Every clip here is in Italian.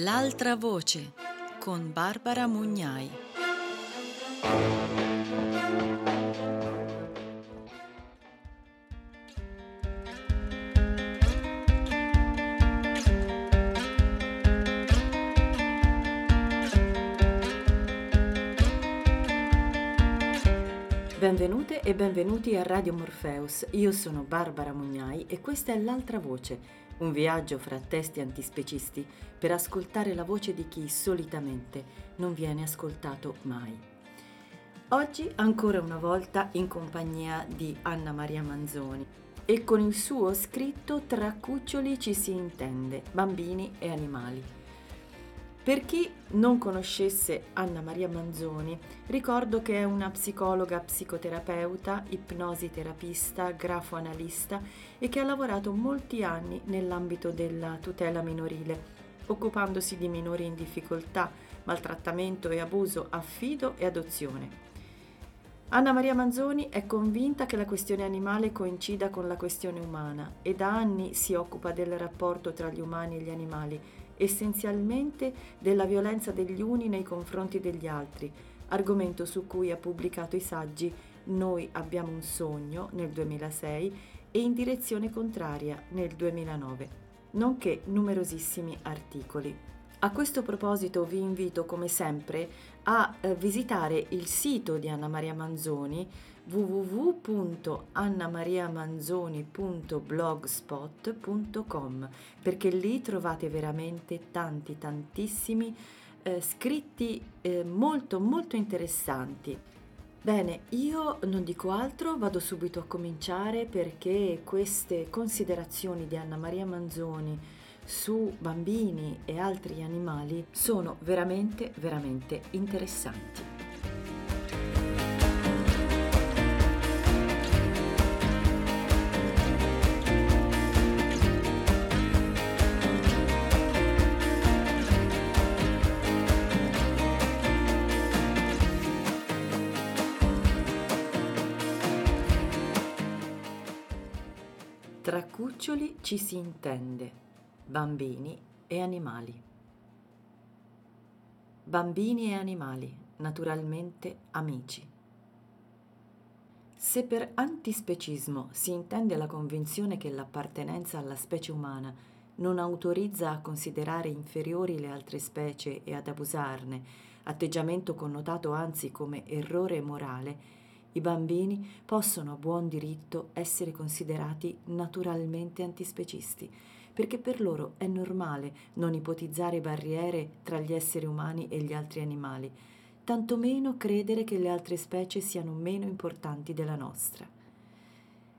L'altra voce con Barbara Mugnai. Benvenute e benvenuti a Radio Morpheus. Io sono Barbara Mugnai e questa è L'altra voce un viaggio fra testi antispecisti per ascoltare la voce di chi solitamente non viene ascoltato mai. Oggi ancora una volta in compagnia di Anna Maria Manzoni e con il suo scritto Tra cuccioli ci si intende, bambini e animali. Per chi non conoscesse Anna Maria Manzoni, ricordo che è una psicologa psicoterapeuta, ipnosi terapista, grafoanalista e che ha lavorato molti anni nell'ambito della tutela minorile, occupandosi di minori in difficoltà, maltrattamento e abuso, affido e adozione. Anna Maria Manzoni è convinta che la questione animale coincida con la questione umana e da anni si occupa del rapporto tra gli umani e gli animali essenzialmente della violenza degli uni nei confronti degli altri, argomento su cui ha pubblicato i saggi Noi abbiamo un sogno nel 2006 e In direzione contraria nel 2009, nonché numerosissimi articoli. A questo proposito vi invito come sempre a eh, visitare il sito di Anna Maria Manzoni www.annamariamanzoni.blogspot.com perché lì trovate veramente tanti tantissimi eh, scritti eh, molto molto interessanti. Bene, io non dico altro, vado subito a cominciare perché queste considerazioni di Anna Maria Manzoni su bambini e altri animali sono veramente veramente interessanti. Tra cuccioli ci si intende, bambini e animali. Bambini e animali, naturalmente amici. Se per antispecismo si intende la convinzione che l'appartenenza alla specie umana non autorizza a considerare inferiori le altre specie e ad abusarne, atteggiamento connotato anzi come errore morale, i bambini possono a buon diritto essere considerati naturalmente antispecisti, perché per loro è normale non ipotizzare barriere tra gli esseri umani e gli altri animali, tantomeno credere che le altre specie siano meno importanti della nostra.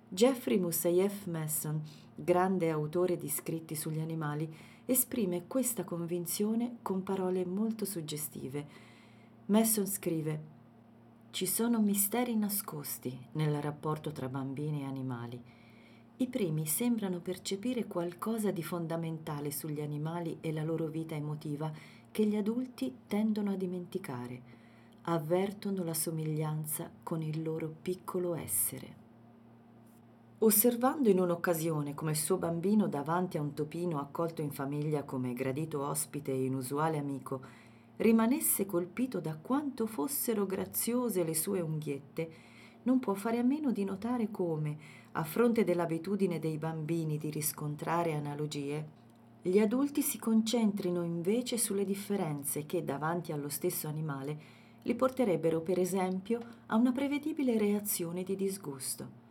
Jeffrey Moussaieff Masson, grande autore di scritti sugli animali, esprime questa convinzione con parole molto suggestive. Masson scrive ci sono misteri nascosti nel rapporto tra bambini e animali. I primi sembrano percepire qualcosa di fondamentale sugli animali e la loro vita emotiva che gli adulti tendono a dimenticare. Avvertono la somiglianza con il loro piccolo essere. Osservando in un'occasione come il suo bambino davanti a un topino accolto in famiglia come gradito ospite e inusuale amico, rimanesse colpito da quanto fossero graziose le sue unghiette, non può fare a meno di notare come, a fronte dell'abitudine dei bambini di riscontrare analogie, gli adulti si concentrino invece sulle differenze che davanti allo stesso animale li porterebbero per esempio a una prevedibile reazione di disgusto.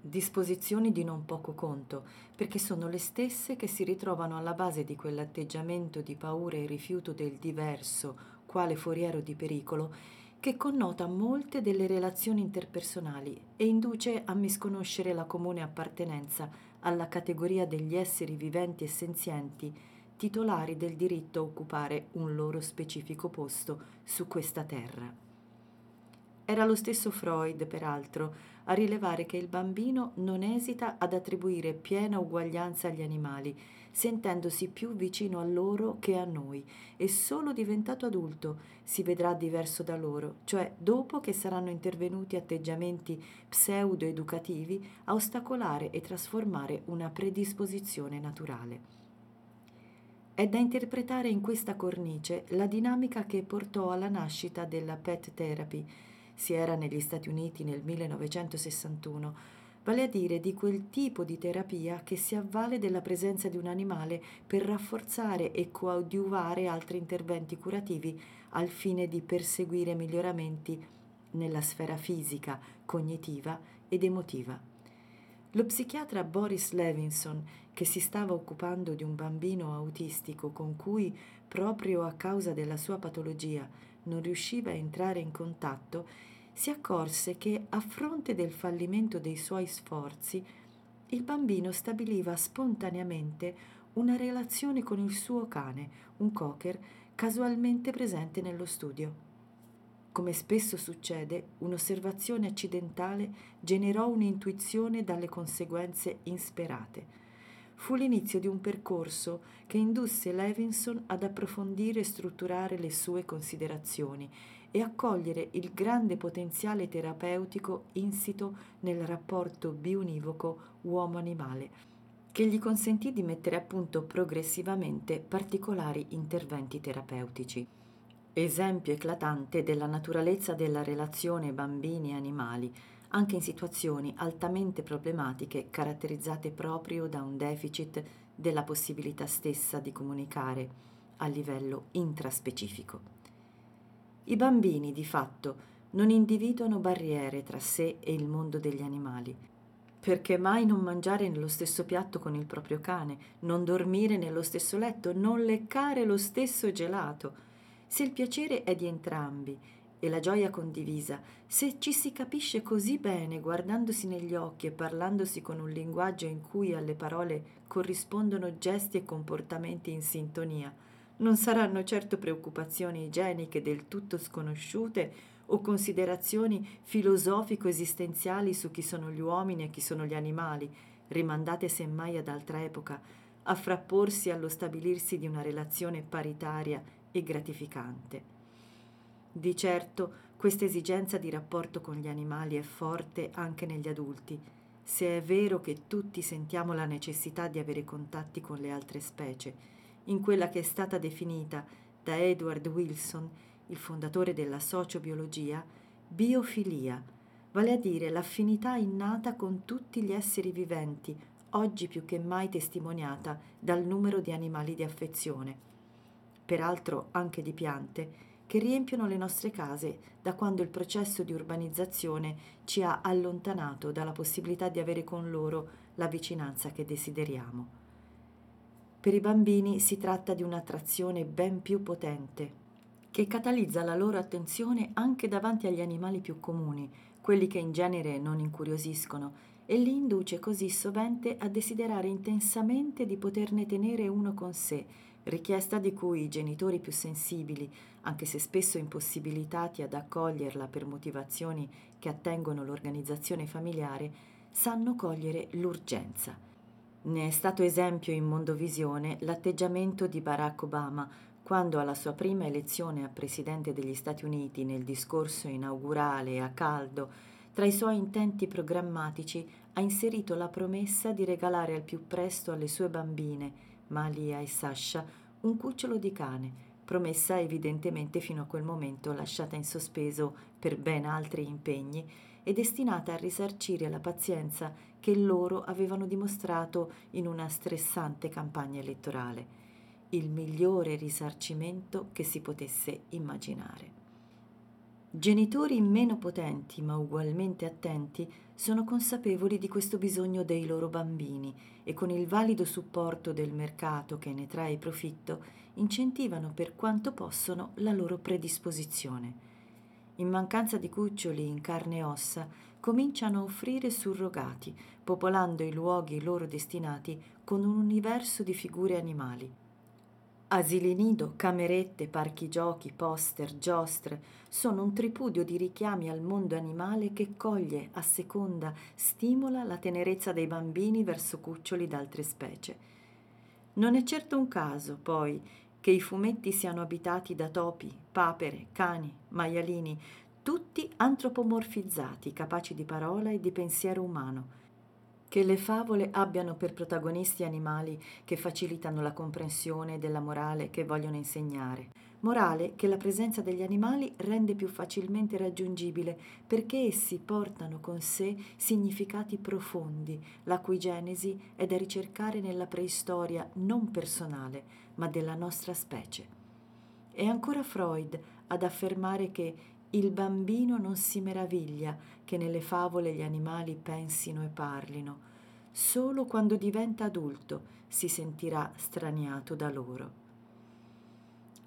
Disposizioni di non poco conto, perché sono le stesse che si ritrovano alla base di quell'atteggiamento di paura e rifiuto del diverso, quale foriero di pericolo, che connota molte delle relazioni interpersonali e induce a misconoscere la comune appartenenza alla categoria degli esseri viventi e senzienti titolari del diritto a occupare un loro specifico posto su questa terra. Era lo stesso Freud, peraltro, a rilevare che il bambino non esita ad attribuire piena uguaglianza agli animali, sentendosi più vicino a loro che a noi, e solo diventato adulto si vedrà diverso da loro, cioè dopo che saranno intervenuti atteggiamenti pseudo-educativi a ostacolare e trasformare una predisposizione naturale. È da interpretare in questa cornice la dinamica che portò alla nascita della pet therapy, si era negli Stati Uniti nel 1961, vale a dire di quel tipo di terapia che si avvale della presenza di un animale per rafforzare e coadiuvare altri interventi curativi al fine di perseguire miglioramenti nella sfera fisica, cognitiva ed emotiva. Lo psichiatra Boris Levinson, che si stava occupando di un bambino autistico con cui, proprio a causa della sua patologia, non riusciva a entrare in contatto, si accorse che a fronte del fallimento dei suoi sforzi, il bambino stabiliva spontaneamente una relazione con il suo cane, un cocker, casualmente presente nello studio. Come spesso succede, un'osservazione accidentale generò un'intuizione dalle conseguenze insperate. Fu l'inizio di un percorso che indusse Levinson ad approfondire e strutturare le sue considerazioni e a cogliere il grande potenziale terapeutico insito nel rapporto bionivoco uomo-animale, che gli consentì di mettere a punto progressivamente particolari interventi terapeutici esempio eclatante della naturalezza della relazione bambini-animali, anche in situazioni altamente problematiche caratterizzate proprio da un deficit della possibilità stessa di comunicare a livello intraspecifico. I bambini, di fatto, non individuano barriere tra sé e il mondo degli animali. Perché mai non mangiare nello stesso piatto con il proprio cane, non dormire nello stesso letto, non leccare lo stesso gelato? se il piacere è di entrambi e la gioia condivisa, se ci si capisce così bene guardandosi negli occhi e parlandosi con un linguaggio in cui alle parole corrispondono gesti e comportamenti in sintonia, non saranno certo preoccupazioni igieniche del tutto sconosciute o considerazioni filosofico-esistenziali su chi sono gli uomini e chi sono gli animali, rimandate semmai ad altra epoca, a frapporsi allo stabilirsi di una relazione paritaria e gratificante. Di certo questa esigenza di rapporto con gli animali è forte anche negli adulti, se è vero che tutti sentiamo la necessità di avere contatti con le altre specie, in quella che è stata definita da Edward Wilson, il fondatore della sociobiologia, biofilia, vale a dire l'affinità innata con tutti gli esseri viventi, oggi più che mai testimoniata dal numero di animali di affezione peraltro anche di piante, che riempiono le nostre case da quando il processo di urbanizzazione ci ha allontanato dalla possibilità di avere con loro la vicinanza che desideriamo. Per i bambini si tratta di un'attrazione ben più potente, che catalizza la loro attenzione anche davanti agli animali più comuni, quelli che in genere non incuriosiscono, e li induce così sovente a desiderare intensamente di poterne tenere uno con sé, richiesta di cui i genitori più sensibili, anche se spesso impossibilitati ad accoglierla per motivazioni che attengono l'organizzazione familiare, sanno cogliere l'urgenza. Ne è stato esempio in Mondovisione l'atteggiamento di Barack Obama quando alla sua prima elezione a Presidente degli Stati Uniti nel discorso inaugurale a caldo, tra i suoi intenti programmatici ha inserito la promessa di regalare al più presto alle sue bambine Malia e Sasha, un cucciolo di cane, promessa evidentemente fino a quel momento lasciata in sospeso per ben altri impegni e destinata a risarcire la pazienza che loro avevano dimostrato in una stressante campagna elettorale, il migliore risarcimento che si potesse immaginare. Genitori meno potenti ma ugualmente attenti sono consapevoli di questo bisogno dei loro bambini e con il valido supporto del mercato che ne trae profitto incentivano per quanto possono la loro predisposizione. In mancanza di cuccioli in carne e ossa, cominciano a offrire surrogati, popolando i luoghi loro destinati con un universo di figure animali. Asili nido, camerette, parchi giochi, poster, giostre sono un tripudio di richiami al mondo animale che coglie, a seconda, stimola la tenerezza dei bambini verso cuccioli d'altre specie. Non è certo un caso, poi, che i fumetti siano abitati da topi, papere, cani, maialini, tutti antropomorfizzati, capaci di parola e di pensiero umano. che le favole abbiano per protagonisti animali che facilitano la comprensione della morale che vogliono insegnare. Morale che la presenza degli animali rende più facilmente raggiungibile perché essi portano con sé significati profondi, la cui genesi è da ricercare nella preistoria non personale, ma della nostra specie. È ancora Freud ad affermare che il bambino non si meraviglia che nelle favole gli animali pensino e parlino. Solo quando diventa adulto si sentirà straniato da loro.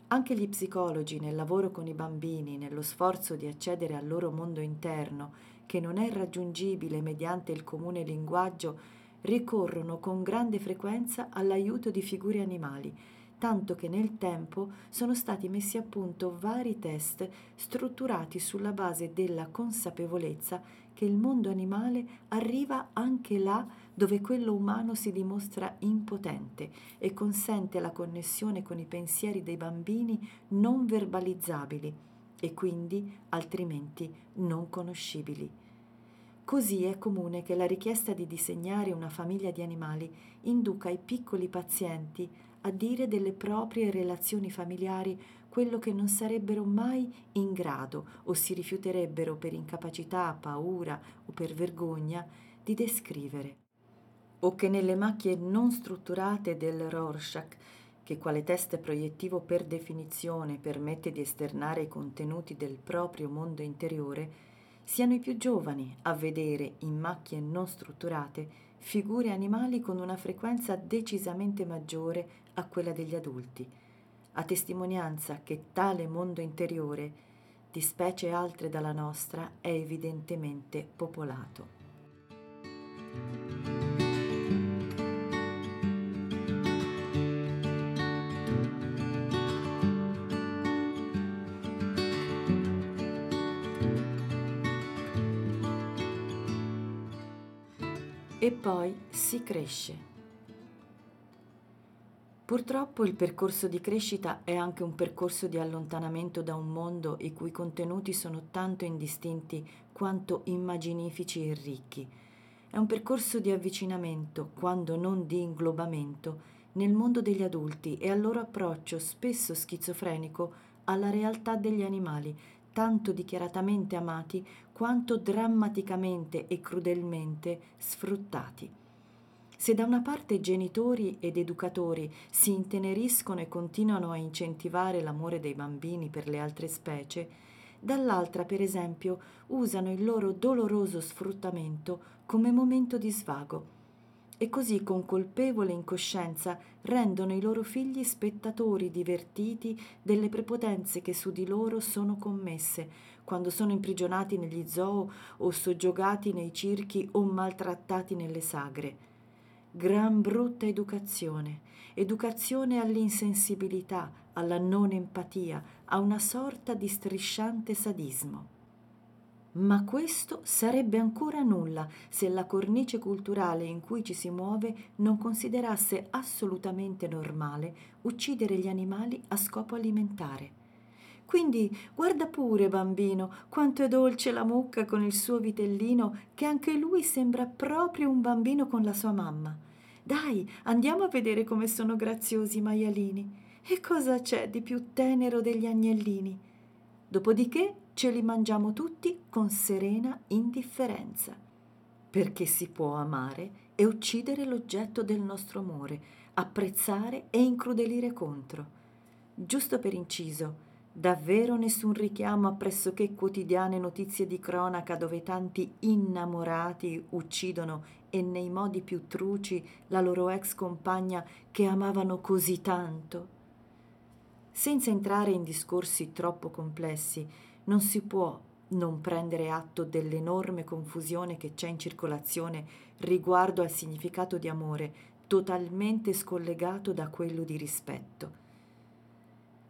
Anche gli psicologi nel lavoro con i bambini, nello sforzo di accedere al loro mondo interno, che non è raggiungibile mediante il comune linguaggio, ricorrono con grande frequenza all'aiuto di figure animali, tanto che nel tempo sono stati messi a punto vari test strutturati sulla base della consapevolezza che il mondo animale arriva anche là dove quello umano si dimostra impotente e consente la connessione con i pensieri dei bambini non verbalizzabili e quindi altrimenti non conoscibili. Così è comune che la richiesta di disegnare una famiglia di animali induca i piccoli pazienti a dire delle proprie relazioni familiari quello che non sarebbero mai in grado o si rifiuterebbero per incapacità, paura o per vergogna di descrivere. O che nelle macchie non strutturate del Rorschach, che quale test proiettivo per definizione permette di esternare i contenuti del proprio mondo interiore, siano i più giovani a vedere in macchie non strutturate figure animali con una frequenza decisamente maggiore a quella degli adulti, a testimonianza che tale mondo interiore, di specie altre dalla nostra, è evidentemente popolato. E poi si cresce. Purtroppo il percorso di crescita è anche un percorso di allontanamento da un mondo i cui contenuti sono tanto indistinti quanto immaginifici e ricchi. È un percorso di avvicinamento, quando non di inglobamento, nel mondo degli adulti e al loro approccio spesso schizofrenico alla realtà degli animali, tanto dichiaratamente amati quanto drammaticamente e crudelmente sfruttati. Se da una parte genitori ed educatori si inteneriscono e continuano a incentivare l'amore dei bambini per le altre specie, dall'altra, per esempio, usano il loro doloroso sfruttamento come momento di svago e così con colpevole incoscienza rendono i loro figli spettatori divertiti delle prepotenze che su di loro sono commesse quando sono imprigionati negli zoo o soggiogati nei circhi o maltrattati nelle sagre. Gran brutta educazione, educazione all'insensibilità, alla non empatia, a una sorta di strisciante sadismo. Ma questo sarebbe ancora nulla se la cornice culturale in cui ci si muove non considerasse assolutamente normale uccidere gli animali a scopo alimentare. Quindi guarda pure, bambino, quanto è dolce la mucca con il suo vitellino, che anche lui sembra proprio un bambino con la sua mamma. Dai, andiamo a vedere come sono graziosi i maialini. E cosa c'è di più tenero degli agnellini? Dopodiché ce li mangiamo tutti con serena indifferenza, perché si può amare e uccidere l'oggetto del nostro amore, apprezzare e incrudelire contro. Giusto per inciso, davvero nessun richiamo a pressoché quotidiane notizie di cronaca dove tanti innamorati uccidono e nei modi più truci la loro ex compagna che amavano così tanto? Senza entrare in discorsi troppo complessi, non si può non prendere atto dell'enorme confusione che c'è in circolazione riguardo al significato di amore, totalmente scollegato da quello di rispetto.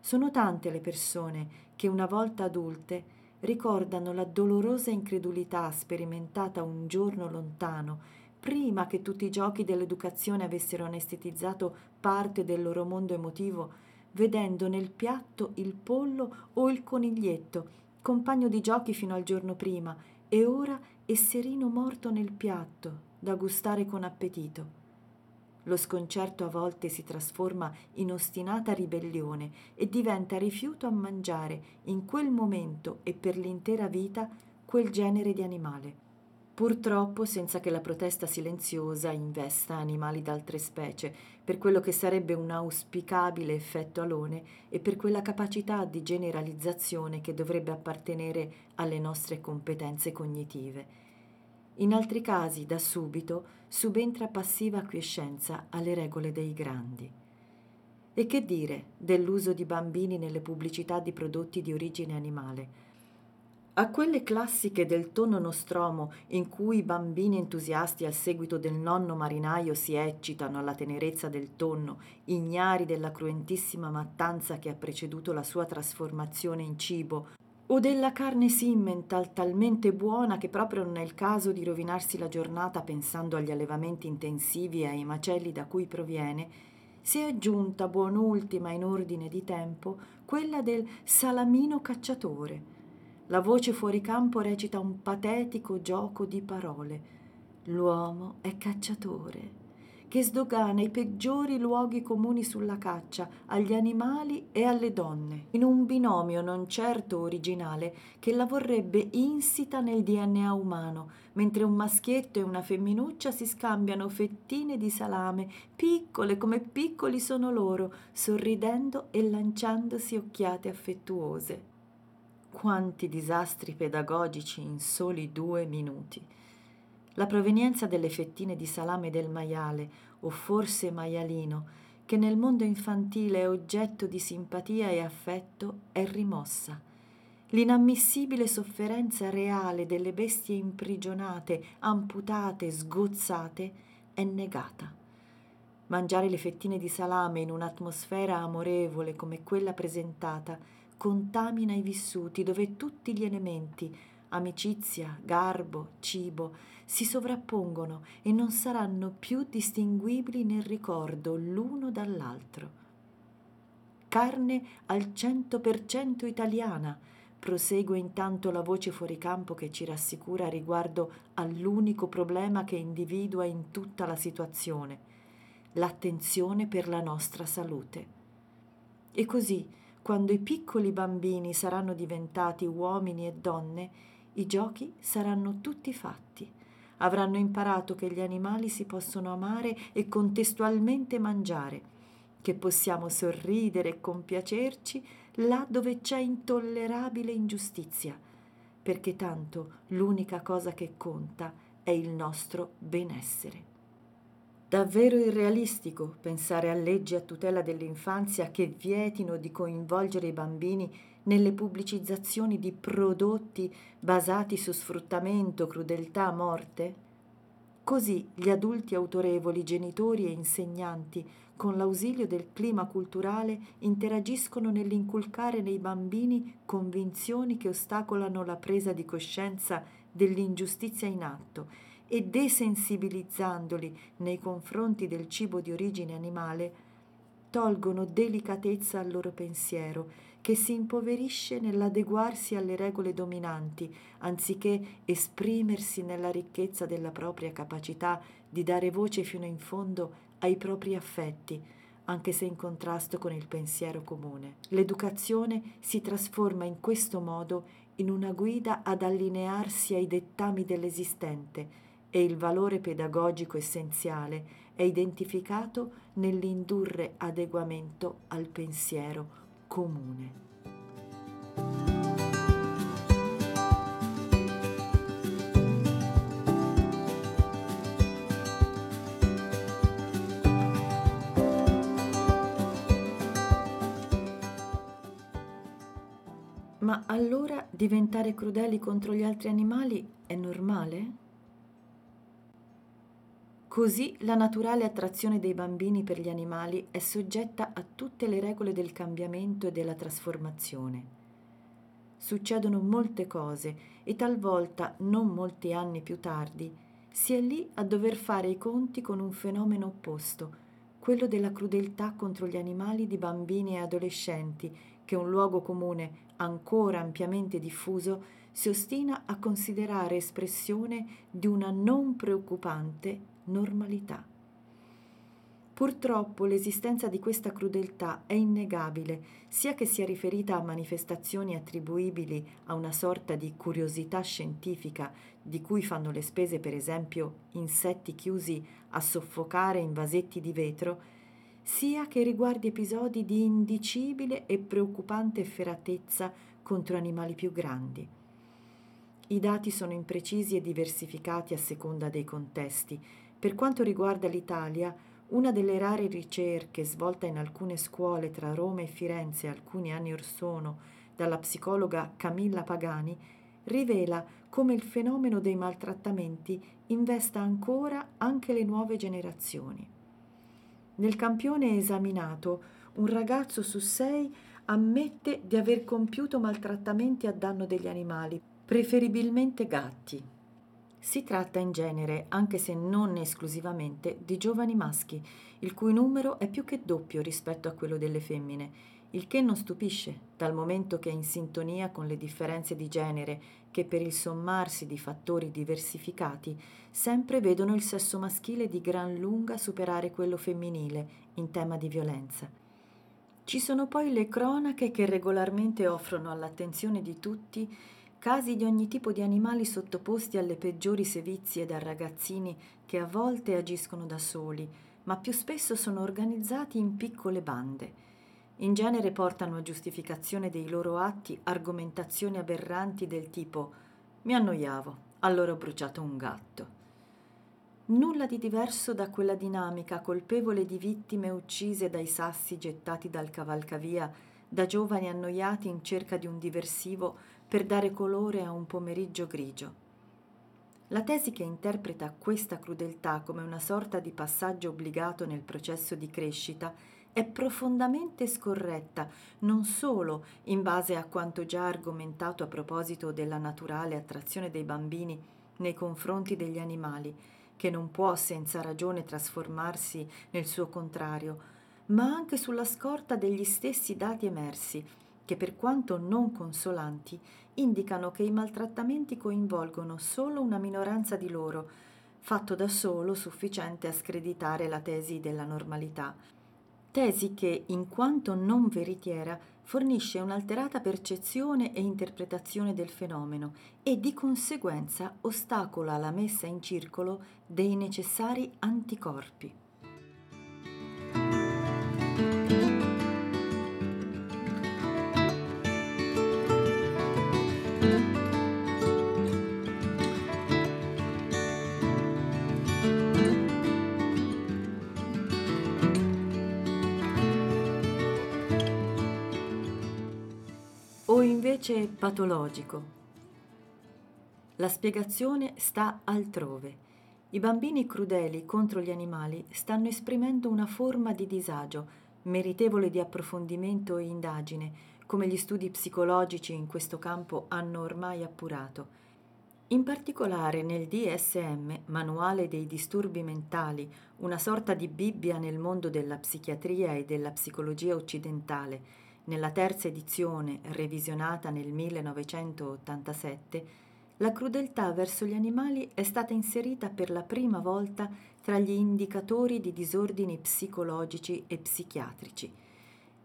Sono tante le persone che una volta adulte ricordano la dolorosa incredulità sperimentata un giorno lontano, prima che tutti i giochi dell'educazione avessero anestetizzato parte del loro mondo emotivo, vedendo nel piatto il pollo o il coniglietto compagno di giochi fino al giorno prima, e ora è serino morto nel piatto, da gustare con appetito. Lo sconcerto a volte si trasforma in ostinata ribellione e diventa rifiuto a mangiare in quel momento e per l'intera vita quel genere di animale. Purtroppo senza che la protesta silenziosa investa animali d'altre specie, per quello che sarebbe un auspicabile effetto alone e per quella capacità di generalizzazione che dovrebbe appartenere alle nostre competenze cognitive. In altri casi, da subito, subentra passiva acquiescenza alle regole dei grandi. E che dire dell'uso di bambini nelle pubblicità di prodotti di origine animale? A quelle classiche del tonno nostromo in cui i bambini entusiasti al seguito del nonno marinaio si eccitano alla tenerezza del tonno, ignari della cruentissima mattanza che ha preceduto la sua trasformazione in cibo, o della carne simmental talmente buona che proprio non è il caso di rovinarsi la giornata pensando agli allevamenti intensivi e ai macelli da cui proviene, si è aggiunta buon'ultima in ordine di tempo quella del salamino cacciatore. La voce fuori campo recita un patetico gioco di parole. L'uomo è cacciatore che sdogana i peggiori luoghi comuni sulla caccia, agli animali e alle donne, in un binomio non certo originale che la vorrebbe insita nel DNA umano, mentre un maschietto e una femminuccia si scambiano fettine di salame, piccole come piccoli sono loro, sorridendo e lanciandosi occhiate affettuose. Quanti disastri pedagogici in soli due minuti! La provenienza delle fettine di salame del maiale, o forse maialino, che nel mondo infantile è oggetto di simpatia e affetto, è rimossa. L'inammissibile sofferenza reale delle bestie imprigionate, amputate, sgozzate, è negata. Mangiare le fettine di salame in un'atmosfera amorevole come quella presentata contamina i vissuti dove tutti gli elementi, amicizia, garbo, cibo, si sovrappongono e non saranno più distinguibili nel ricordo l'uno dall'altro. Carne al cento per cento italiana, prosegue intanto la voce fuori campo che ci rassicura riguardo all'unico problema che individua in tutta la situazione, l'attenzione per la nostra salute. E così, quando i piccoli bambini saranno diventati uomini e donne, i giochi saranno tutti fatti. Avranno imparato che gli animali si possono amare e contestualmente mangiare, che possiamo sorridere e compiacerci là dove c'è intollerabile ingiustizia, perché tanto l'unica cosa che conta è il nostro benessere. Davvero irrealistico pensare a leggi a tutela dell'infanzia che vietino di coinvolgere i bambini nelle pubblicizzazioni di prodotti basati su sfruttamento, crudeltà, morte? Così gli adulti autorevoli, genitori e insegnanti, con l'ausilio del clima culturale, interagiscono nell'inculcare nei bambini convinzioni che ostacolano la presa di coscienza dell'ingiustizia in atto e desensibilizzandoli nei confronti del cibo di origine animale, tolgono delicatezza al loro pensiero che si impoverisce nell'adeguarsi alle regole dominanti, anziché esprimersi nella ricchezza della propria capacità di dare voce fino in fondo ai propri affetti, anche se in contrasto con il pensiero comune. L'educazione si trasforma in questo modo in una guida ad allinearsi ai dettami dell'esistente e il valore pedagogico essenziale è identificato nell'indurre adeguamento al pensiero comune. Ma allora diventare crudeli contro gli altri animali è normale? Così la naturale attrazione dei bambini per gli animali è soggetta a tutte le regole del cambiamento e della trasformazione. Succedono molte cose e talvolta, non molti anni più tardi, si è lì a dover fare i conti con un fenomeno opposto, quello della crudeltà contro gli animali di bambini e adolescenti, che un luogo comune ancora ampiamente diffuso si ostina a considerare espressione di una non preoccupante normalità. Purtroppo l'esistenza di questa crudeltà è innegabile, sia che sia riferita a manifestazioni attribuibili a una sorta di curiosità scientifica di cui fanno le spese per esempio insetti chiusi a soffocare in vasetti di vetro, sia che riguardi episodi di indicibile e preoccupante efferatezza contro animali più grandi. I dati sono imprecisi e diversificati a seconda dei contesti. Per quanto riguarda l'Italia, una delle rare ricerche svolta in alcune scuole tra Roma e Firenze alcuni anni or sono dalla psicologa Camilla Pagani rivela come il fenomeno dei maltrattamenti investa ancora anche le nuove generazioni. Nel campione esaminato, un ragazzo su sei ammette di aver compiuto maltrattamenti a danno degli animali, preferibilmente gatti. Si tratta in genere, anche se non esclusivamente, di giovani maschi, il cui numero è più che doppio rispetto a quello delle femmine, il che non stupisce, dal momento che è in sintonia con le differenze di genere che per il sommarsi di fattori diversificati sempre vedono il sesso maschile di gran lunga superare quello femminile in tema di violenza. Ci sono poi le cronache che regolarmente offrono all'attenzione di tutti casi di ogni tipo di animali sottoposti alle peggiori sevizie da ragazzini che a volte agiscono da soli, ma più spesso sono organizzati in piccole bande. In genere portano a giustificazione dei loro atti argomentazioni aberranti del tipo mi annoiavo, allora ho bruciato un gatto. Nulla di diverso da quella dinamica colpevole di vittime uccise dai sassi gettati dal cavalcavia da giovani annoiati in cerca di un diversivo per dare colore a un pomeriggio grigio. La tesi che interpreta questa crudeltà come una sorta di passaggio obbligato nel processo di crescita è profondamente scorretta, non solo in base a quanto già argomentato a proposito della naturale attrazione dei bambini nei confronti degli animali, che non può senza ragione trasformarsi nel suo contrario, ma anche sulla scorta degli stessi dati emersi, che per quanto non consolanti indicano che i maltrattamenti coinvolgono solo una minoranza di loro, fatto da solo sufficiente a screditare la tesi della normalità. Tesi che, in quanto non veritiera, fornisce un'alterata percezione e interpretazione del fenomeno e di conseguenza ostacola la messa in circolo dei necessari anticorpi. Invece patologico. La spiegazione sta altrove. I bambini crudeli contro gli animali stanno esprimendo una forma di disagio, meritevole di approfondimento e indagine, come gli studi psicologici in questo campo hanno ormai appurato. In particolare nel DSM, Manuale dei disturbi mentali, una sorta di Bibbia nel mondo della psichiatria e della psicologia occidentale, nella terza edizione, revisionata nel 1987, la crudeltà verso gli animali è stata inserita per la prima volta tra gli indicatori di disordini psicologici e psichiatrici.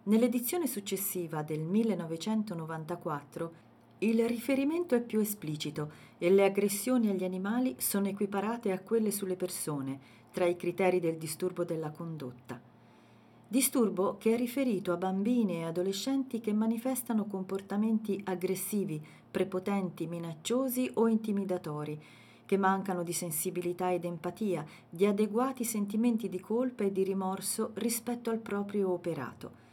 Nell'edizione successiva del 1994 il riferimento è più esplicito e le aggressioni agli animali sono equiparate a quelle sulle persone tra i criteri del disturbo della condotta. Disturbo che è riferito a bambini e adolescenti che manifestano comportamenti aggressivi, prepotenti, minacciosi o intimidatori, che mancano di sensibilità ed empatia, di adeguati sentimenti di colpa e di rimorso rispetto al proprio operato.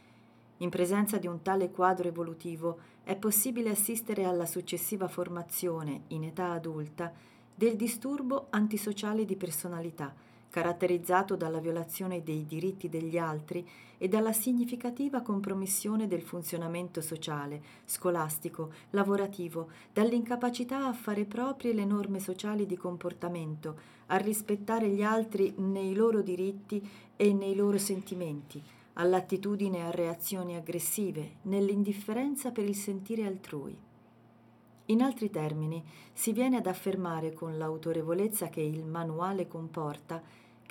In presenza di un tale quadro evolutivo è possibile assistere alla successiva formazione, in età adulta, del disturbo antisociale di personalità, caratterizzato dalla violazione dei diritti degli altri e dalla significativa compromissione del funzionamento sociale, scolastico, lavorativo, dall'incapacità a fare proprie le norme sociali di comportamento, a rispettare gli altri nei loro diritti e nei loro sentimenti, all'attitudine a reazioni aggressive, nell'indifferenza per il sentire altrui. In altri termini, si viene ad affermare con l'autorevolezza che il manuale comporta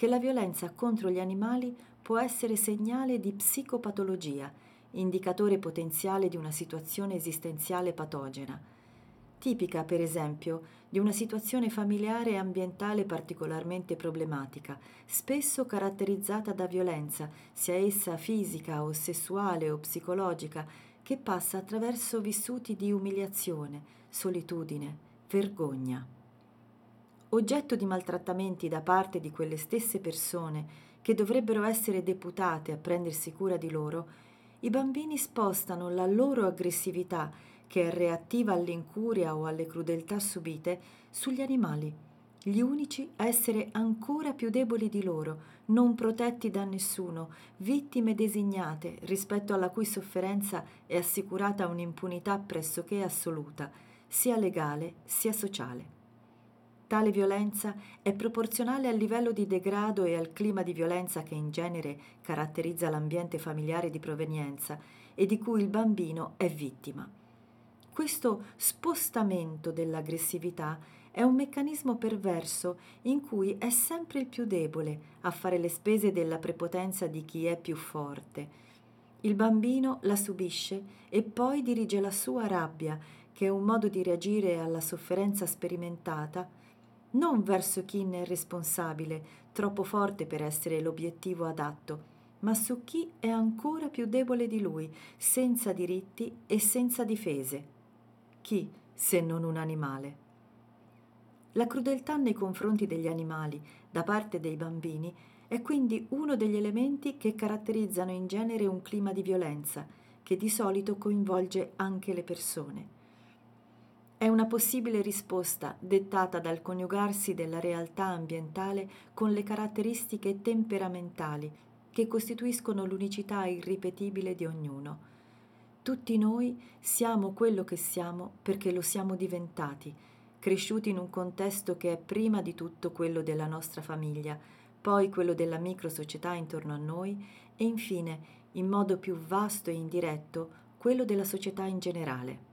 che la violenza contro gli animali può essere segnale di psicopatologia, indicatore potenziale di una situazione esistenziale patogena, tipica per esempio di una situazione familiare e ambientale particolarmente problematica, spesso caratterizzata da violenza, sia essa fisica o sessuale o psicologica, che passa attraverso vissuti di umiliazione, solitudine, vergogna. Oggetto di maltrattamenti da parte di quelle stesse persone che dovrebbero essere deputate a prendersi cura di loro, i bambini spostano la loro aggressività che è reattiva all'incuria o alle crudeltà subite, sugli animali, gli unici a essere ancora più deboli di loro, non protetti da nessuno, vittime designate rispetto alla cui sofferenza è assicurata un'impunità pressoché assoluta, sia legale sia sociale. Tale violenza è proporzionale al livello di degrado e al clima di violenza che in genere caratterizza l'ambiente familiare di provenienza e di cui il bambino è vittima. Questo spostamento dell'aggressività è un meccanismo perverso in cui è sempre il più debole a fare le spese della prepotenza di chi è più forte. Il bambino la subisce e poi dirige la sua rabbia, che è un modo di reagire alla sofferenza sperimentata, non verso chi ne è responsabile, troppo forte per essere l'obiettivo adatto, ma su chi è ancora più debole di lui, senza diritti e senza difese. Chi, se non un animale? La crudeltà nei confronti degli animali da parte dei bambini è quindi uno degli elementi che caratterizzano in genere un clima di violenza che di solito coinvolge anche le persone. È una possibile risposta dettata dal coniugarsi della realtà ambientale con le caratteristiche temperamentali che costituiscono l'unicità irripetibile di ognuno tutti noi siamo quello che siamo perché lo siamo diventati, cresciuti in un contesto che è prima di tutto quello della nostra famiglia, poi quello della microsocietà intorno a noi e infine, in modo più vasto e indiretto, quello della società in generale.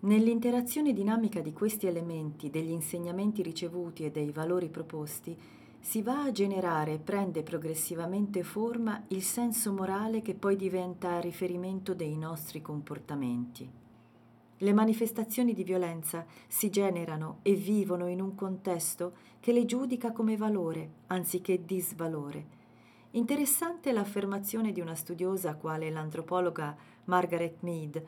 Nell'interazione dinamica di questi elementi, degli insegnamenti ricevuti e dei valori proposti, si va a generare e prende progressivamente forma il senso morale che poi diventa riferimento dei nostri comportamenti. Le manifestazioni di violenza si generano e vivono in un contesto che le giudica come valore anziché disvalore. Interessante l'affermazione di una studiosa quale l'antropologa Margaret Mead,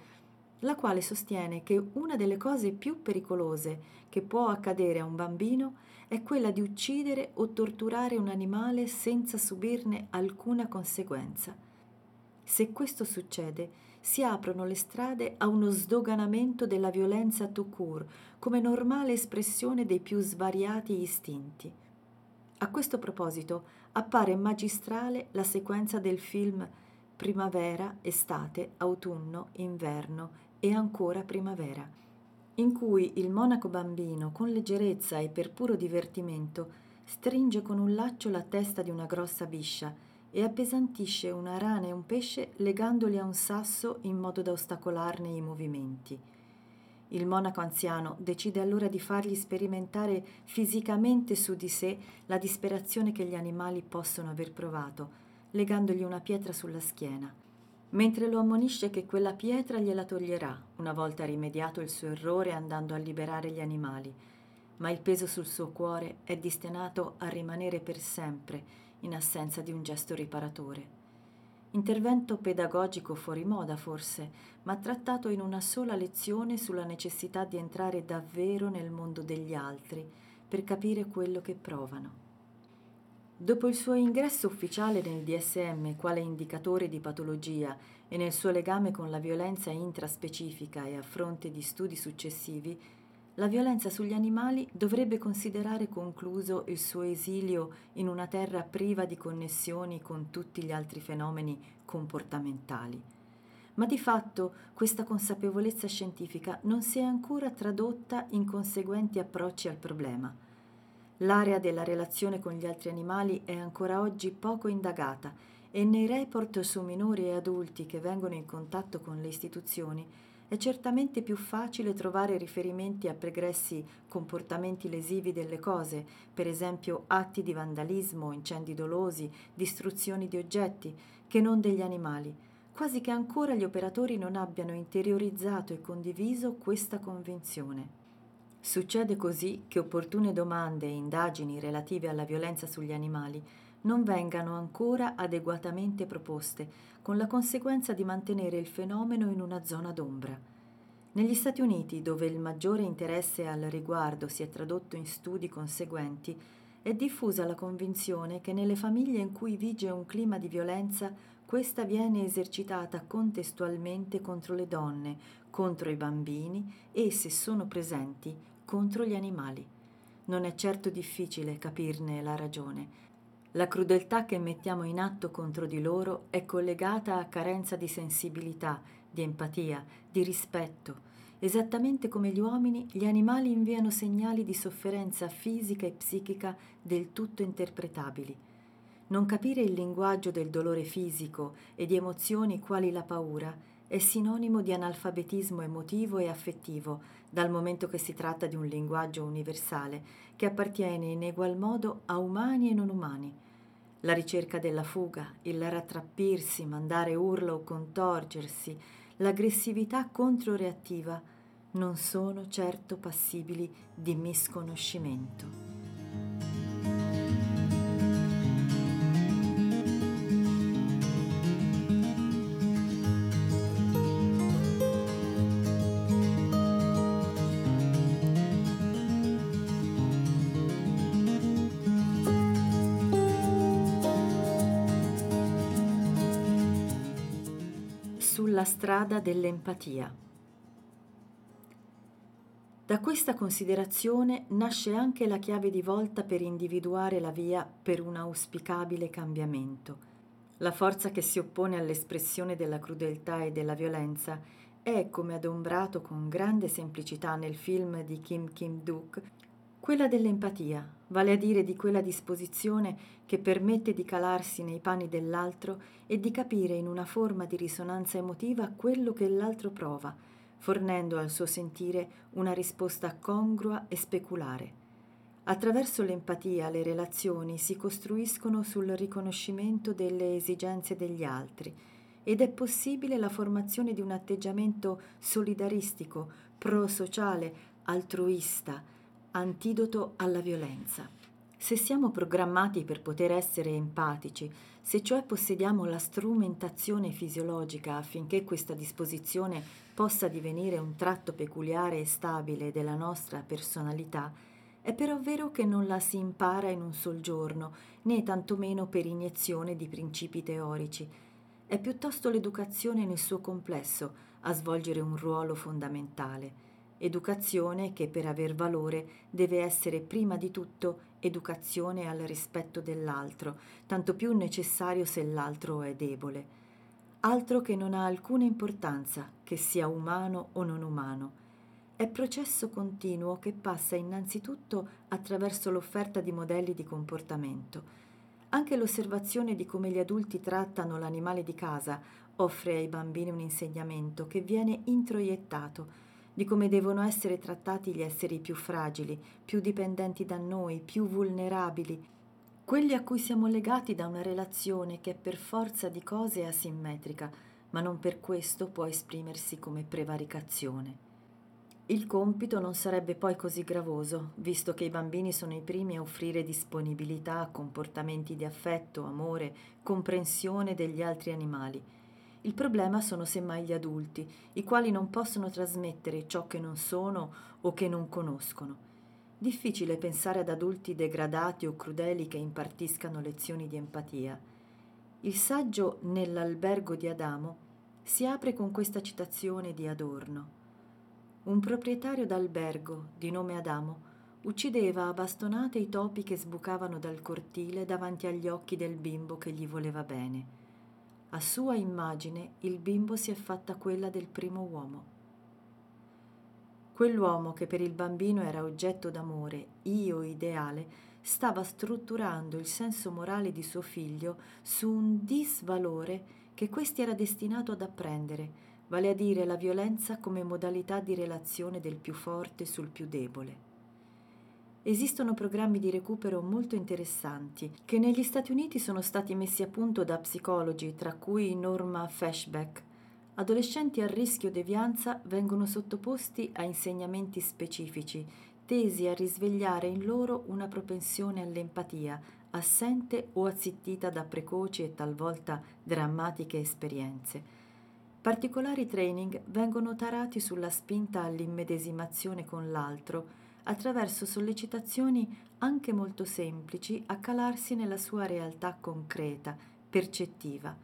la quale sostiene che una delle cose più pericolose che può accadere a un bambino è quella di uccidere o torturare un animale senza subirne alcuna conseguenza. Se questo succede, si aprono le strade a uno sdoganamento della violenza tout court come normale espressione dei più svariati istinti. A questo proposito appare magistrale la sequenza del film Primavera, estate, autunno, inverno e ancora primavera in cui il monaco bambino, con leggerezza e per puro divertimento, stringe con un laccio la testa di una grossa biscia e appesantisce una rana e un pesce legandoli a un sasso in modo da ostacolarne i movimenti. Il monaco anziano decide allora di fargli sperimentare fisicamente su di sé la disperazione che gli animali possono aver provato, legandogli una pietra sulla schiena mentre lo ammonisce che quella pietra gliela toglierà una volta rimediato il suo errore andando a liberare gli animali, ma il peso sul suo cuore è destinato a rimanere per sempre in assenza di un gesto riparatore. Intervento pedagogico fuori moda forse, ma trattato in una sola lezione sulla necessità di entrare davvero nel mondo degli altri per capire quello che provano. Dopo il suo ingresso ufficiale nel DSM quale indicatore di patologia e nel suo legame con la violenza intraspecifica e a fronte di studi successivi, la violenza sugli animali dovrebbe considerare concluso il suo esilio in una terra priva di connessioni con tutti gli altri fenomeni comportamentali. Ma di fatto questa consapevolezza scientifica non si è ancora tradotta in conseguenti approcci al problema. L'area della relazione con gli altri animali è ancora oggi poco indagata e nei report su minori e adulti che vengono in contatto con le istituzioni è certamente più facile trovare riferimenti a pregressi comportamenti lesivi delle cose, per esempio atti di vandalismo, incendi dolosi, distruzioni di oggetti, che non degli animali, quasi che ancora gli operatori non abbiano interiorizzato e condiviso questa convinzione. Succede così che opportune domande e indagini relative alla violenza sugli animali non vengano ancora adeguatamente proposte, con la conseguenza di mantenere il fenomeno in una zona d'ombra. Negli Stati Uniti, dove il maggiore interesse al riguardo si è tradotto in studi conseguenti, è diffusa la convinzione che nelle famiglie in cui vige un clima di violenza questa viene esercitata contestualmente contro le donne, contro i bambini e, se sono presenti, contro gli animali. Non è certo difficile capirne la ragione. La crudeltà che mettiamo in atto contro di loro è collegata a carenza di sensibilità, di empatia, di rispetto. Esattamente come gli uomini, gli animali inviano segnali di sofferenza fisica e psichica del tutto interpretabili. Non capire il linguaggio del dolore fisico e di emozioni quali la paura è sinonimo di analfabetismo emotivo e affettivo, dal momento che si tratta di un linguaggio universale che appartiene in egual modo a umani e non umani. La ricerca della fuga, il rattrappirsi, mandare urla o contorgersi, l'aggressività controreattiva non sono certo passibili di misconoscimento. Strada dell'empatia. Da questa considerazione nasce anche la chiave di volta per individuare la via per un auspicabile cambiamento. La forza che si oppone all'espressione della crudeltà e della violenza è, come adombrato con grande semplicità nel film di Kim Kim-duk, quella dell'empatia, vale a dire di quella disposizione che permette di calarsi nei panni dell'altro e di capire in una forma di risonanza emotiva quello che l'altro prova, fornendo al suo sentire una risposta congrua e speculare. Attraverso l'empatia le relazioni si costruiscono sul riconoscimento delle esigenze degli altri ed è possibile la formazione di un atteggiamento solidaristico, pro-sociale, altruista, Antidoto alla violenza. Se siamo programmati per poter essere empatici, se cioè possediamo la strumentazione fisiologica affinché questa disposizione possa divenire un tratto peculiare e stabile della nostra personalità, è però vero che non la si impara in un sol giorno, né tantomeno per iniezione di principi teorici. È piuttosto l'educazione nel suo complesso a svolgere un ruolo fondamentale educazione che per aver valore deve essere prima di tutto educazione al rispetto dell'altro, tanto più necessario se l'altro è debole. Altro che non ha alcuna importanza che sia umano o non umano. È processo continuo che passa innanzitutto attraverso l'offerta di modelli di comportamento. Anche l'osservazione di come gli adulti trattano l'animale di casa offre ai bambini un insegnamento che viene introiettato di come devono essere trattati gli esseri più fragili, più dipendenti da noi, più vulnerabili, quelli a cui siamo legati da una relazione che per forza di cose è asimmetrica, ma non per questo può esprimersi come prevaricazione. Il compito non sarebbe poi così gravoso, visto che i bambini sono i primi a offrire disponibilità a comportamenti di affetto, amore, comprensione degli altri animali il problema sono semmai gli adulti, i quali non possono trasmettere ciò che non sono o che non conoscono. Difficile pensare ad adulti degradati o crudeli che impartiscano lezioni di empatia. Il saggio Nell'albergo di Adamo si apre con questa citazione di Adorno. Un proprietario d'albergo, di nome Adamo, uccideva a bastonate i topi che sbucavano dal cortile davanti agli occhi del bimbo che gli voleva bene. A sua immagine il bimbo si è fatta quella del primo uomo. Quell'uomo che per il bambino era oggetto d'amore, io ideale, stava strutturando il senso morale di suo figlio su un disvalore che questi era destinato ad apprendere, vale a dire la violenza come modalità di relazione del più forte sul più debole. Esistono programmi di recupero molto interessanti che negli Stati Uniti sono stati messi a punto da psicologi, tra cui Norma Fashback. Adolescenti a rischio devianza vengono sottoposti a insegnamenti specifici tesi a risvegliare in loro una propensione all'empatia, assente o azzittita da precoci e talvolta drammatiche esperienze. Particolari training vengono tarati sulla spinta all'immedesimazione con l'altro, attraverso sollecitazioni anche molto semplici a calarsi nella sua realtà concreta, percettiva.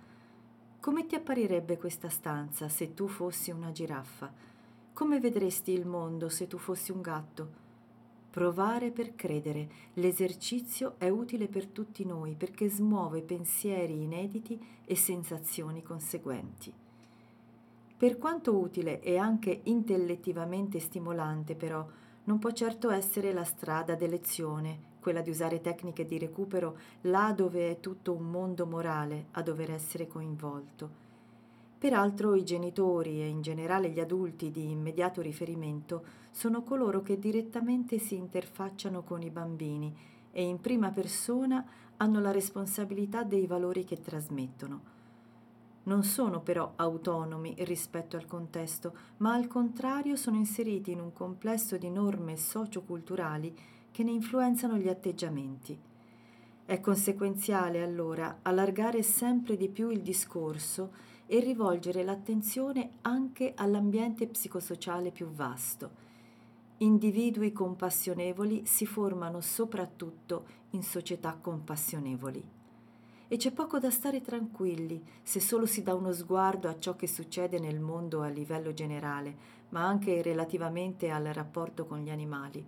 Come ti apparirebbe questa stanza se tu fossi una giraffa? Come vedresti il mondo se tu fossi un gatto? Provare per credere. L'esercizio è utile per tutti noi perché smuove pensieri inediti e sensazioni conseguenti. Per quanto utile e anche intellettivamente stimolante, però, non può certo essere la strada d'elezione, quella di usare tecniche di recupero là dove è tutto un mondo morale a dover essere coinvolto. Peraltro i genitori e in generale gli adulti di immediato riferimento sono coloro che direttamente si interfacciano con i bambini e in prima persona hanno la responsabilità dei valori che trasmettono non sono però autonomi rispetto al contesto, ma al contrario sono inseriti in un complesso di norme socioculturali che ne influenzano gli atteggiamenti. È conseguenziale allora allargare sempre di più il discorso e rivolgere l'attenzione anche all'ambiente psicosociale più vasto. Individui compassionevoli si formano soprattutto in società compassionevoli e c'è poco da stare tranquilli se solo si dà uno sguardo a ciò che succede nel mondo a livello generale, ma anche relativamente al rapporto con gli animali.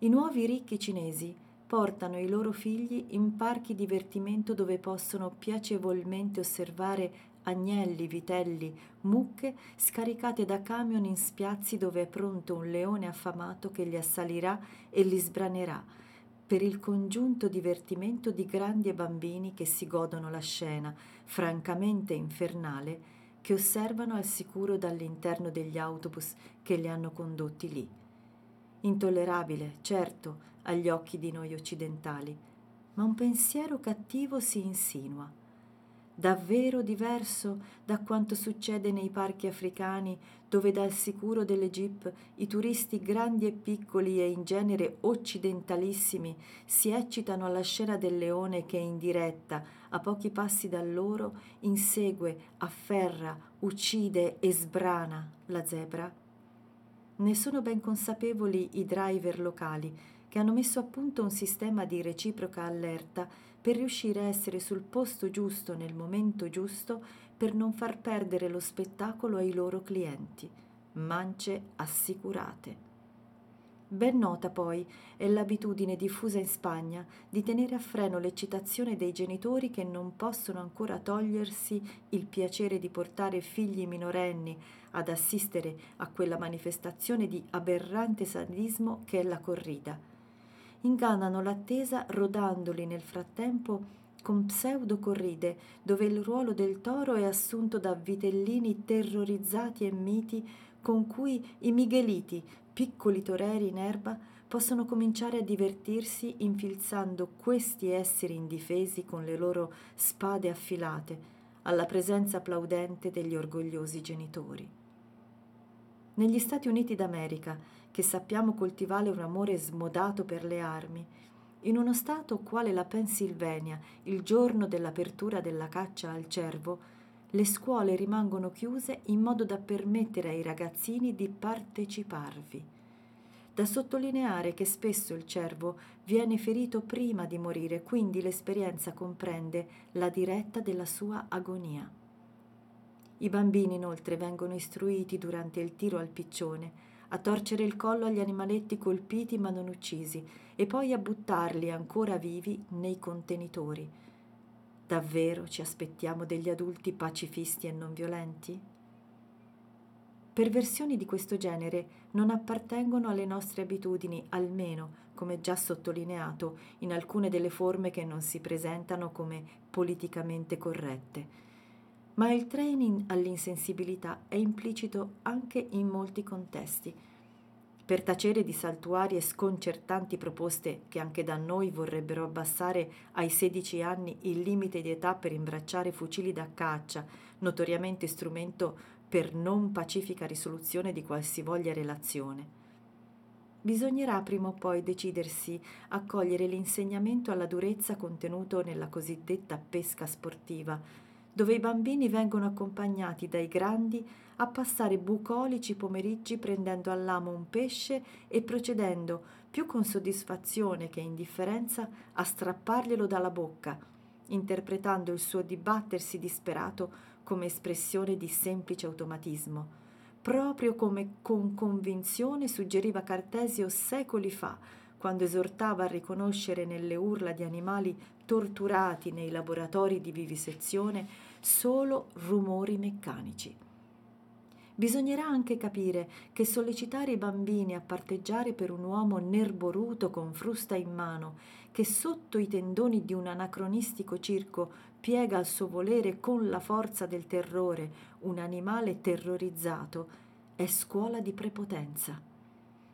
I nuovi ricchi cinesi portano i loro figli in parchi divertimento dove possono piacevolmente osservare agnelli, vitelli, mucche scaricate da camion in spiazzi dove è pronto un leone affamato che li assalirà e li sbranerà per il congiunto divertimento di grandi e bambini che si godono la scena, francamente infernale, che osservano al sicuro dall'interno degli autobus che li hanno condotti lì. Intollerabile, certo, agli occhi di noi occidentali, ma un pensiero cattivo si insinua davvero diverso da quanto succede nei parchi africani dove dal sicuro delle jeep i turisti grandi e piccoli e in genere occidentalissimi si eccitano alla scena del leone che in diretta, a pochi passi da loro, insegue, afferra, uccide e sbrana la zebra? Ne sono ben consapevoli i driver locali che hanno messo a punto un sistema di reciproca allerta per riuscire a essere sul posto giusto nel momento giusto per non far perdere lo spettacolo ai loro clienti. Mance assicurate. Ben nota poi è l'abitudine diffusa in Spagna di tenere a freno l'eccitazione dei genitori che non possono ancora togliersi il piacere di portare figli minorenni ad assistere a quella manifestazione di aberrante sadismo che è la corrida ingannano l'attesa rodandoli nel frattempo con pseudo-corride, dove il ruolo del toro è assunto da vitellini terrorizzati e miti con cui i migueliti, piccoli toreri in erba, possono cominciare a divertirsi infilzando questi esseri indifesi con le loro spade affilate alla presenza applaudente degli orgogliosi genitori. Negli Stati Uniti d'America, che sappiamo coltivare un amore smodato per le armi, in uno stato quale la Pennsylvania, il giorno dell'apertura della caccia al cervo, le scuole rimangono chiuse in modo da permettere ai ragazzini di parteciparvi. Da sottolineare che spesso il cervo viene ferito prima di morire, quindi l'esperienza comprende la diretta della sua agonia. I bambini inoltre vengono istruiti durante il tiro al piccione a torcere il collo agli animaletti colpiti ma non uccisi e poi a buttarli ancora vivi nei contenitori. Davvero ci aspettiamo degli adulti pacifisti e non violenti? Perversioni di questo genere non appartengono alle nostre abitudini, almeno, come già sottolineato, in alcune delle forme che non si presentano come politicamente corrette ma il training all'insensibilità è implicito anche in molti contesti. Per tacere di saltuarie sconcertanti proposte che anche da noi vorrebbero abbassare ai 16 anni il limite di età per imbracciare fucili da caccia, notoriamente strumento per non pacifica risoluzione di qualsivoglia relazione. Bisognerà prima o poi decidersi a cogliere l'insegnamento alla durezza contenuto nella cosiddetta pesca sportiva, dove i bambini vengono accompagnati dai grandi a passare bucolici pomeriggi prendendo all'amo un pesce e procedendo, più con soddisfazione che indifferenza, a strapparglielo dalla bocca, interpretando il suo dibattersi disperato come espressione di semplice automatismo, proprio come con convinzione suggeriva Cartesio secoli fa, quando esortava a riconoscere nelle urla di animali torturati nei laboratori di vivisezione solo rumori meccanici. Bisognerà anche capire che sollecitare i bambini a parteggiare per un uomo nerboruto con frusta in mano, che sotto i tendoni di un anacronistico circo piega al suo volere con la forza del terrore un animale terrorizzato, è scuola di prepotenza.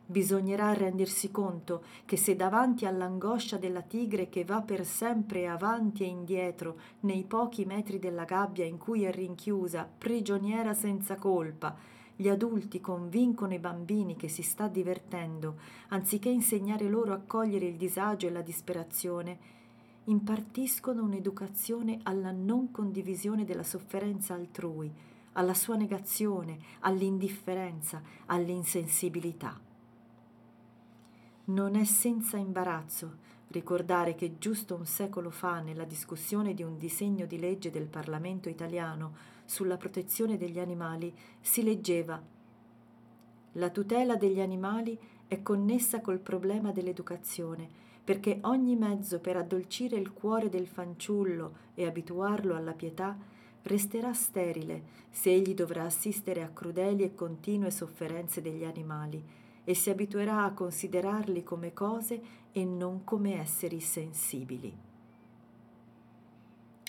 Bisognerà rendersi conto che se davanti all'angoscia della tigre che va per sempre avanti e indietro nei pochi metri della gabbia in cui è rinchiusa, prigioniera senza colpa, gli adulti convincono i bambini che si sta divertendo, anziché insegnare loro a cogliere il disagio e la disperazione, impartiscono un'educazione alla non condivisione della sofferenza altrui, alla sua negazione, all'indifferenza, all'insensibilità. Non è senza imbarazzo ricordare che giusto un secolo fa, nella discussione di un disegno di legge del Parlamento italiano sulla protezione degli animali, si leggeva La tutela degli animali è connessa col problema dell'educazione, perché ogni mezzo per addolcire il cuore del fanciullo e abituarlo alla pietà resterà sterile se egli dovrà assistere a crudeli e continue sofferenze degli animali e si abituerà a considerarli come cose e non come esseri sensibili.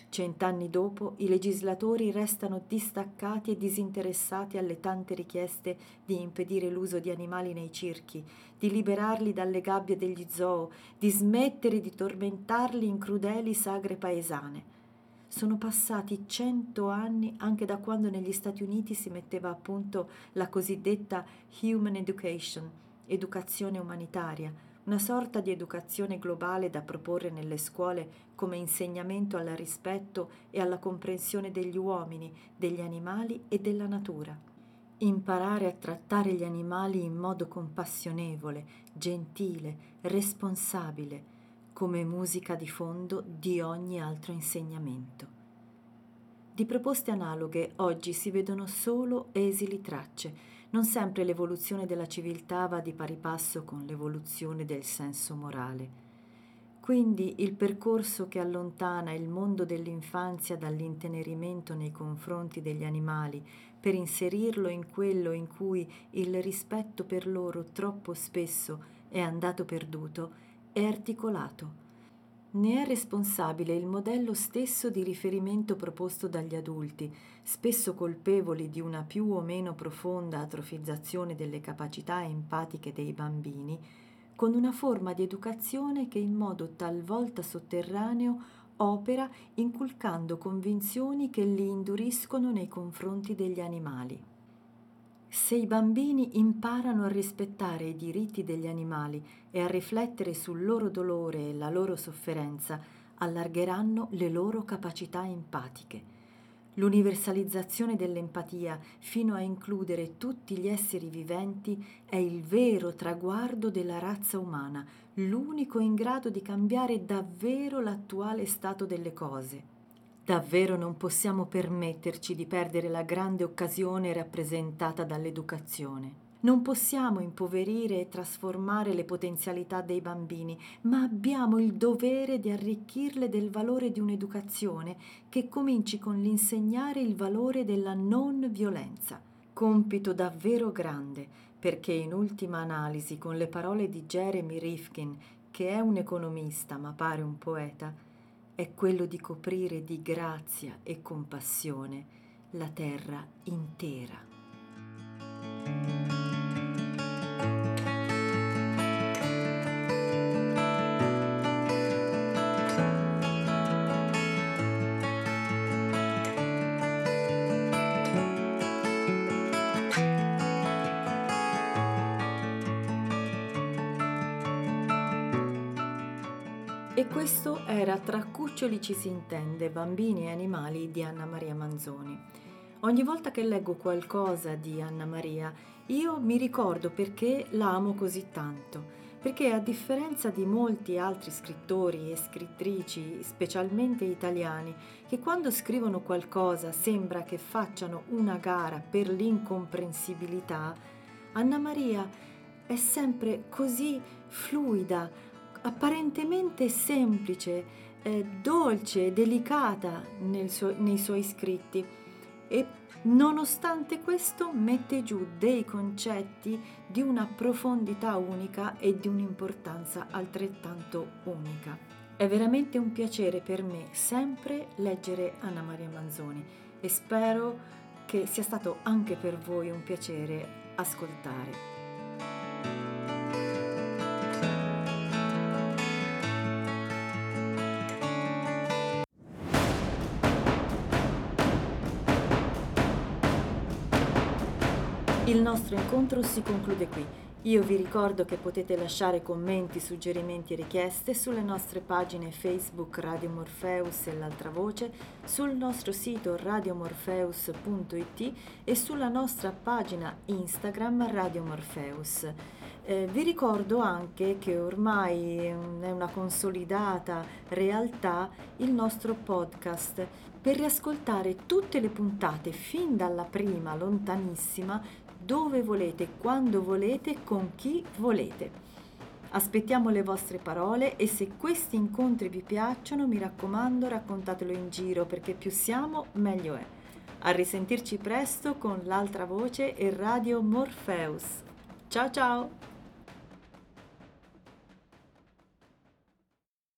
Cent'anni dopo i legislatori restano distaccati e disinteressati alle tante richieste di impedire l'uso di animali nei circhi, di liberarli dalle gabbie degli zoo, di smettere di tormentarli in crudeli sagre paesane. Sono passati cento anni anche da quando negli Stati Uniti si metteva a punto la cosiddetta Human Education, educazione umanitaria, una sorta di educazione globale da proporre nelle scuole come insegnamento al rispetto e alla comprensione degli uomini, degli animali e della natura. Imparare a trattare gli animali in modo compassionevole, gentile, responsabile, come musica di fondo di ogni altro insegnamento. Di proposte analoghe oggi si vedono solo esili tracce, non sempre l'evoluzione della civiltà va di pari passo con l'evoluzione del senso morale. Quindi il percorso che allontana il mondo dell'infanzia dall'intenerimento nei confronti degli animali per inserirlo in quello in cui il rispetto per loro troppo spesso è andato perduto, è articolato. Ne è responsabile il modello stesso di riferimento proposto dagli adulti, spesso colpevoli di una più o meno profonda atrofizzazione delle capacità empatiche dei bambini, con una forma di educazione che in modo talvolta sotterraneo opera inculcando convinzioni che li induriscono nei confronti degli animali. Se i bambini imparano a rispettare i diritti degli animali e a riflettere sul loro dolore e la loro sofferenza, allargheranno le loro capacità empatiche. L'universalizzazione dell'empatia fino a includere tutti gli esseri viventi è il vero traguardo della razza umana, l'unico in grado di cambiare davvero l'attuale stato delle cose. Davvero non possiamo permetterci di perdere la grande occasione rappresentata dall'educazione. Non possiamo impoverire e trasformare le potenzialità dei bambini, ma abbiamo il dovere di arricchirle del valore di un'educazione che cominci con l'insegnare il valore della non violenza. Compito davvero grande, perché in ultima analisi, con le parole di Jeremy Rifkin, che è un economista ma pare un poeta, è quello di coprire di grazia e compassione la terra intera. Cuccioli ci si intende, bambini e animali di Anna Maria Manzoni. Ogni volta che leggo qualcosa di Anna Maria, io mi ricordo perché la amo così tanto, perché a differenza di molti altri scrittori e scrittrici, specialmente italiani, che quando scrivono qualcosa sembra che facciano una gara per l'incomprensibilità, Anna Maria è sempre così fluida, apparentemente semplice, eh, dolce, delicata suo, nei suoi scritti e nonostante questo mette giù dei concetti di una profondità unica e di un'importanza altrettanto unica. È veramente un piacere per me sempre leggere Anna Maria Manzoni e spero che sia stato anche per voi un piacere ascoltare. Il nostro incontro si conclude qui. Io vi ricordo che potete lasciare commenti, suggerimenti e richieste sulle nostre pagine Facebook Radio Morpheus e l'altra voce, sul nostro sito radiomorpheus.it e sulla nostra pagina Instagram Radio Morpheus. Eh, vi ricordo anche che ormai è una consolidata realtà il nostro podcast per riascoltare tutte le puntate fin dalla prima lontanissima dove volete, quando volete, con chi volete. Aspettiamo le vostre parole e se questi incontri vi piacciono, mi raccomando, raccontatelo in giro perché più siamo, meglio è. A risentirci presto con l'altra voce e Radio Morpheus. Ciao ciao!